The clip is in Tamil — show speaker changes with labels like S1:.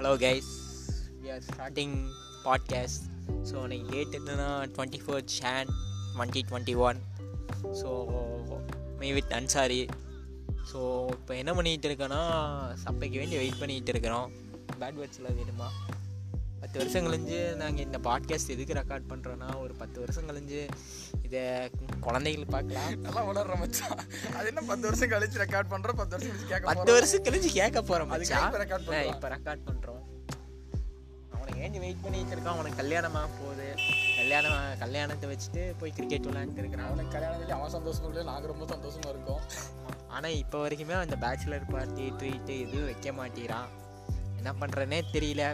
S1: Hello guys we are starting podcast so நீங்கள் டேட் என்னன்னா twenty four Jan twenty twenty one so me with Ansari so இப்போ என்ன பண்ணிகிட்டு இருக்கேன்னா சப்பைக்கு வேண்டி வெயிட் பண்ணிகிட்டு இருக்கிறோம். பேட் வேர்ட்ஸில் வேணுமா? பத்து வருஷம் கழிஞ்சு நாங்கள் இந்த பாட்காஸ்ட் எதுக்கு ரெக்கார்ட் பண்ணுறோன்னா ஒரு பத்து வருஷம் கழிஞ்சு இதை குழந்தைகள் பார்க்கலாம்.
S2: நல்லா வளர்ற மச்சான். அது என்ன பத்து வருஷம் கழிச்சு ரெக்கார்ட் பண்றோம் பத்து வருஷம் கழிச்சு கேட்க
S1: பத்து வருஷம் கழிஞ்சு கேட்க போகிறோம்
S2: அதுக்காக இப்ப record பண்றோம்.
S1: இப்போ ரெக்கார்ட் பண்ணுறோம் அவனுக்கு ஏண்டி வெயிட் பண்ணிட்டு இருக்கான் அவனுக்கு கல்யாணமாக போகுது. கல்யாணம் கல்யாணத்தை வச்சுட்டு போய் கிரிக்கெட் விளையாண்டுட்டு இருக்கிறான்.
S2: அவனுக்கு கல்யாணம் சொல்லி அவன் சந்தோஷமா இல்லை நாங்க ரொம்ப சந்தோஷமா இருக்கோம்.
S1: ஆனால் இப்போ வரைக்குமே அந்த பேச்சுலர் பார்ட்டி ட்ரீட்டு எதுவும் வைக்க மாட்டேறான் என்ன பண்ணுறேனே தெரியல.